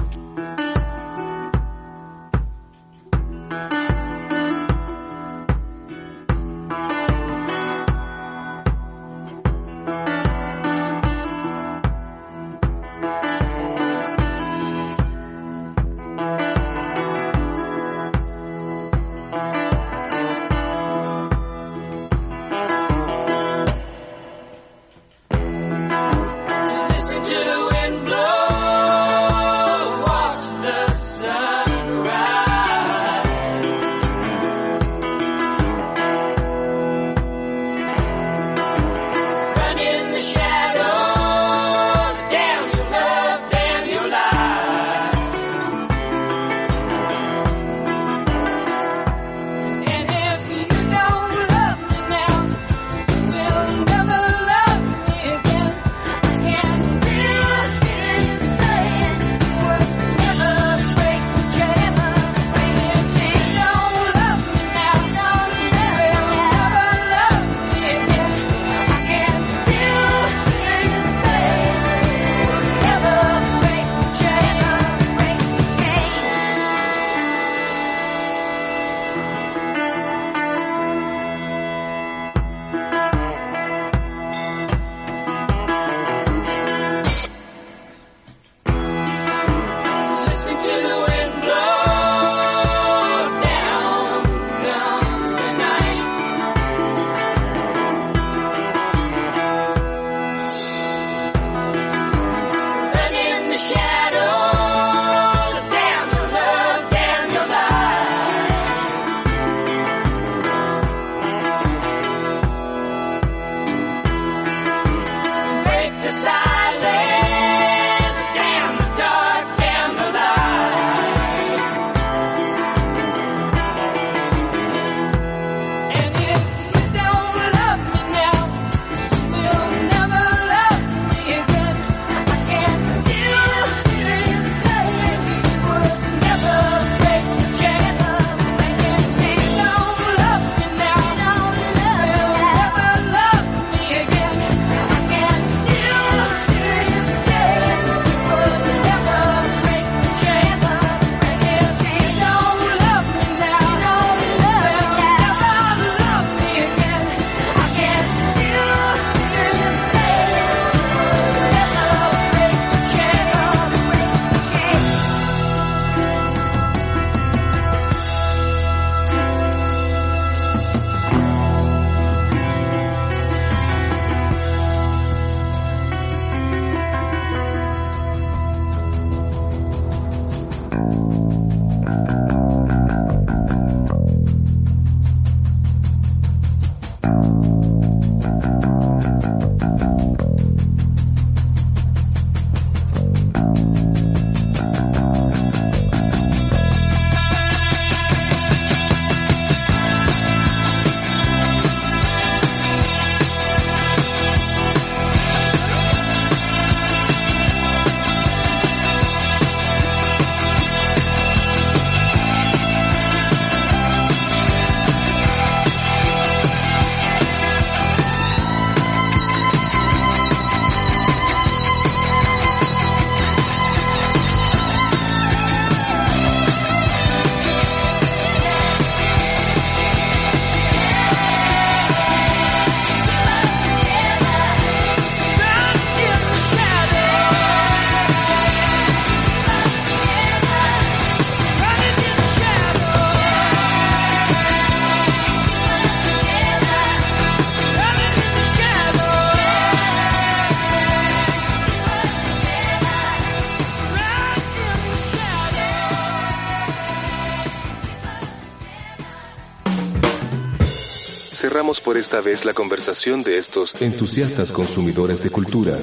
Cerramos por esta vez la conversación de estos entusiastas consumidores de cultura.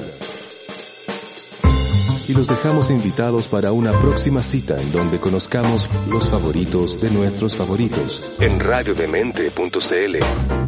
Y los dejamos invitados para una próxima cita en donde conozcamos los favoritos de nuestros favoritos en radiodemente.cl.